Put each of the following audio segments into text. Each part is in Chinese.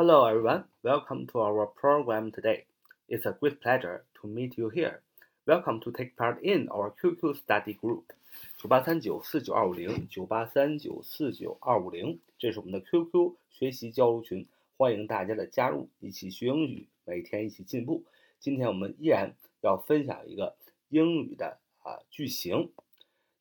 Hello everyone, welcome to our program today. It's a great pleasure to meet you here. Welcome to take part in our QQ study group. 九八三九四九二五零九八三九四九二五零，这是我们的 QQ 学习交流群，欢迎大家的加入，一起学英语，每天一起进步。今天我们依然要分享一个英语的啊句型。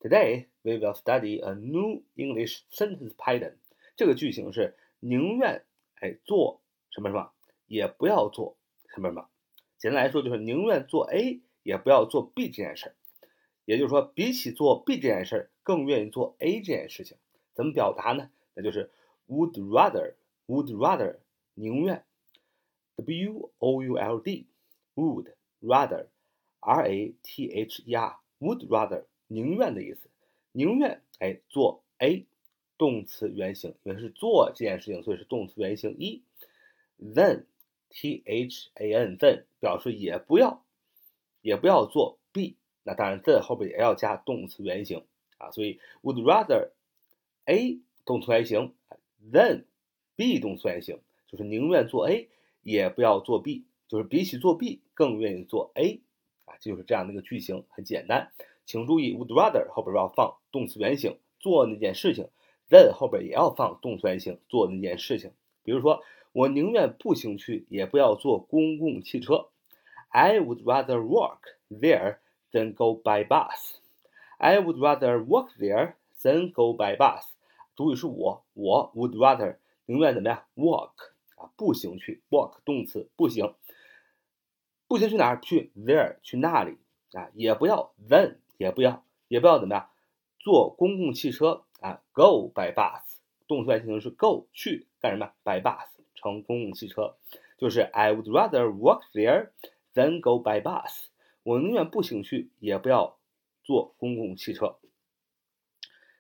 Today we will study a new English sentence pattern. 这个句型是宁愿哎做什么什么，也不要做什么什么。简单来说就是宁愿做 A 也不要做 B 这件事儿。也就是说，比起做 B 这件事儿，更愿意做 A 这件事情。怎么表达呢？那就是 would rather，would rather，宁愿。W O U L D，would rather，R A T H E R，would rather，宁愿的意思。宁愿哎做 A，动词原形，因为是做这件事情，所以是动词原形一。Then，T H A N，then 表示也不要，也不要做 B。那当然 then 后边也要加动词原形啊，所以 would rather A 动词原形，then B 动词原形，就是宁愿做 A 也不要做 B，就是比起做 B 更愿意做 A 啊，这就是这样的一个句型，很简单。请注意，would rather 后边要放动词原形，做那件事情，then 后边也要放动词原形，做那件事情。比如说，我宁愿步行去，也不要坐公共汽车。I would rather walk there. Than go by bus. I would rather walk there than go by bus. 主语是我，我 would rather 宁愿怎么样？walk 啊，步行去，walk 动词步行，步行去哪儿？去 there 去那里啊，也不要 then 也不要，也不要怎么样？坐公共汽车啊，go by bus 动词原形是 go 去干什么？by bus 乘公共汽车，就是 I would rather walk there than go by bus. 我宁愿步行去，也不要坐公共汽车。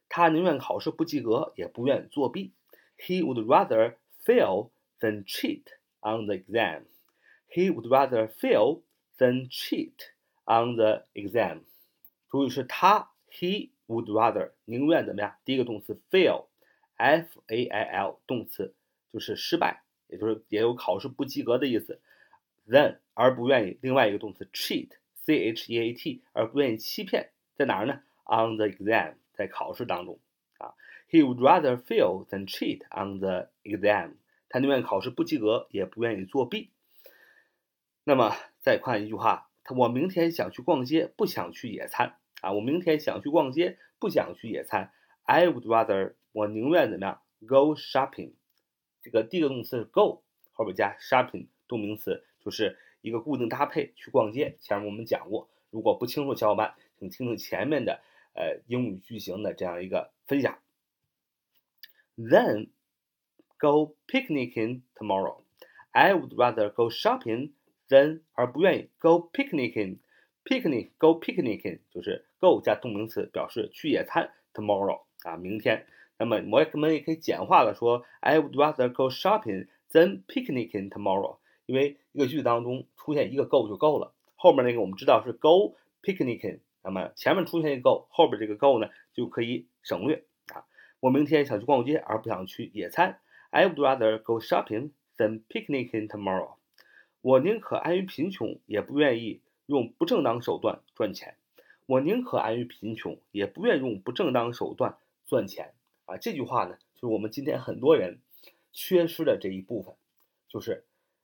他宁愿考试不及格，也不愿作弊。He would rather fail than cheat on the exam. He would rather fail than cheat on the exam. 主语是他，he would rather 宁愿怎么样？第一个动词 fail，f a i l 动词就是失败，也就是也有考试不及格的意思。Then 而不愿意另外一个动词 cheat。C H E A T，而不愿意欺骗，在哪儿呢？On the exam，在考试当中啊。He would rather fail than cheat on the exam。他宁愿考试不及格，也不愿意作弊。那么再看一句话，他我明天想去逛街，不想去野餐啊。我明天想去逛街，不想去野餐。I would rather，我宁愿怎么样？Go shopping。这个第一个动词是 go，后边加 shopping 动名词，就是。一个固定搭配去逛街，前面我们讲过。如果不清楚，小伙伴请听听前面的呃英语句型的这样一个分享。Then go picnicking tomorrow. I would rather go shopping than 而不愿意 go picnicking. Picnic go picnicking 就是 go 加动名词表示去野餐 tomorrow 啊明天。那么我们也可以简化了说 I would rather go shopping than picnicking tomorrow. 因为一个句子当中出现一个 go 就够了，后面那个我们知道是 go picnicking，那么前面出现一个 go，后边这个 go 呢就可以省略啊。我明天想去逛街，而不想去野餐。I would rather go shopping than picnicking tomorrow。我宁可安于贫穷，也不愿意用不正当手段赚钱。我宁可安于贫穷，也不愿用不正当手段赚钱啊。这句话呢，就是我们今天很多人缺失的这一部分，就是。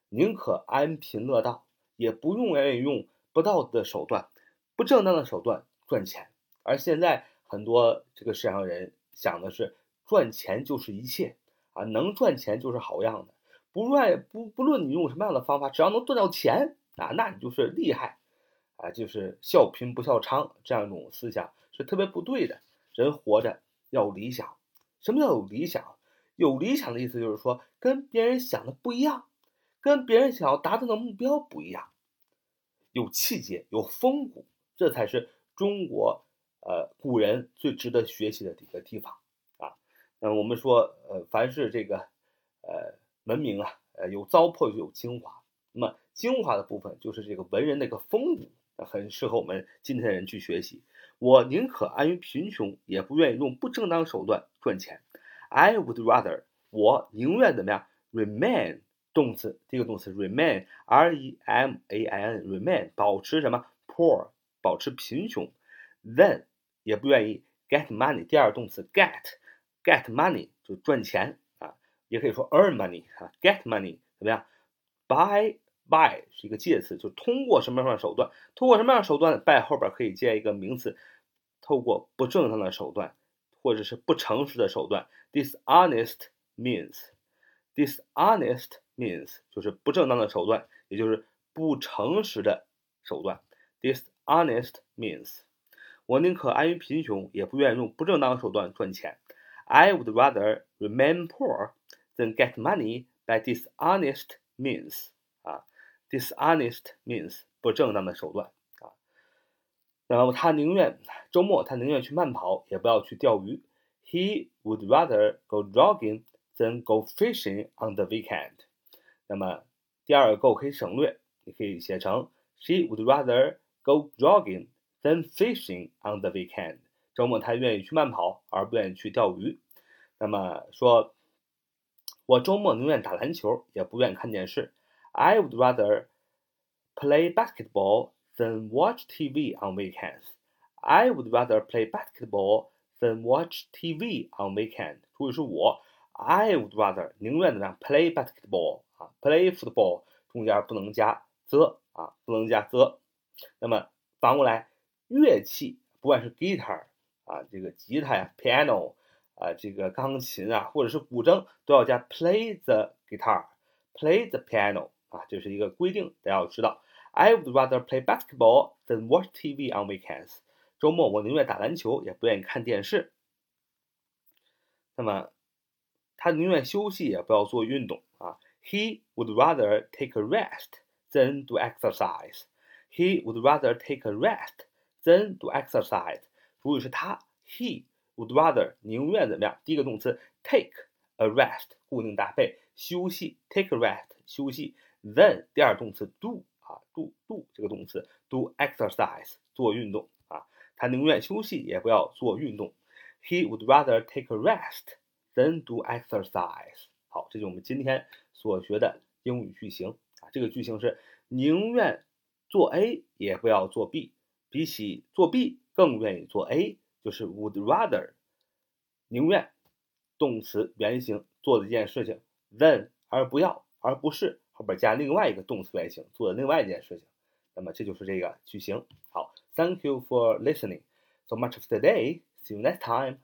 宁可安贫乐道，也不用愿意用不道德的手段、不正当的手段赚钱。而现在很多这个世上人想的是赚钱就是一切啊，能赚钱就是好样的。不论不不论你用什么样的方法，只要能赚到钱啊，那你就是厉害啊，就是笑贫不笑娼这样一种思想是特别不对的。人活着要有理想，什么叫有理想？有理想的意思就是说跟别人想的不一样。跟别人想要达到的目标不一样，有气节，有风骨，这才是中国呃古人最值得学习的一个地方啊。那，我们说呃，凡是这个呃文明啊，呃有糟粕就有精华，那么精华的部分就是这个文人的一个风骨，很适合我们今天的人去学习。我宁可安于贫穷，也不愿意用不正当手段赚钱。I would rather，我宁愿怎么样？Remain。动词，第一个动词 remain，r e m a i n，remain 保持什么？poor 保持贫穷。then 也不愿意 get money，第二个动词 get，get money 就赚钱啊，也可以说 earn money 啊，get money 怎么样？buy by 是一个介词，就通过什么样的手段？通过什么样的手段？by 后边可以接一个名词，透过不正当的手段，或者是不诚实的手段。dishonest means，dishonest means 就是不正当的手段，也就是不诚实的手段。dishonest means 我宁可安于贫穷，也不愿意用不正当手段赚钱。I would rather remain poor than get money by dishonest means。，dishonest means 不正当的手段啊。那么他宁愿周末，他宁愿去慢跑，也不要去钓鱼。He would rather go jogging than go fishing on the weekend。那么第二个 go 可以省略，你可以写成 She would rather go jogging than fishing on the weekend。周末她愿意去慢跑，而不愿意去钓鱼。那么说，我周末宁愿打篮球，也不愿看电视。I would rather play basketball than watch TV on weekends. I would rather play basketball than watch TV on weekend。注意是我，I would rather 宁愿怎么样？play basketball 啊，play football 中间不能加 the 啊，不能加 the。那么反过来，乐器不管是 guitar 啊，这个吉他呀，piano 啊，这个钢琴啊，或者是古筝，都要加 play the guitar，play the piano 啊，这是一个规定，大家要知道。I would rather play basketball than watch TV on weekends。周末我宁愿打篮球，也不愿意看电视。那么，他宁愿休息，也不要做运动啊。He would rather take a rest than do exercise. He would rather take a rest than do exercise. 主语是他，he would rather 宁愿怎么样？第一个动词 take a rest 固定搭配，休息 take a rest 休息。 Then 第二动词 do 啊 do do 这个动词 do exercise 做运动啊。他宁愿休息，也不要做运动。He would rather take a rest than do exercise。好，这就是我们今天所学的英语句型啊。这个句型是宁愿做 A 也不要做 B，比起做 B 更愿意做 A，就是 would rather。宁愿动词原形做的一件事情，than 而不要，而不是后边加另外一个动词原形做的另外一件事情。那么这就是这个句型。好。Thank you for listening so much of today. See you next time.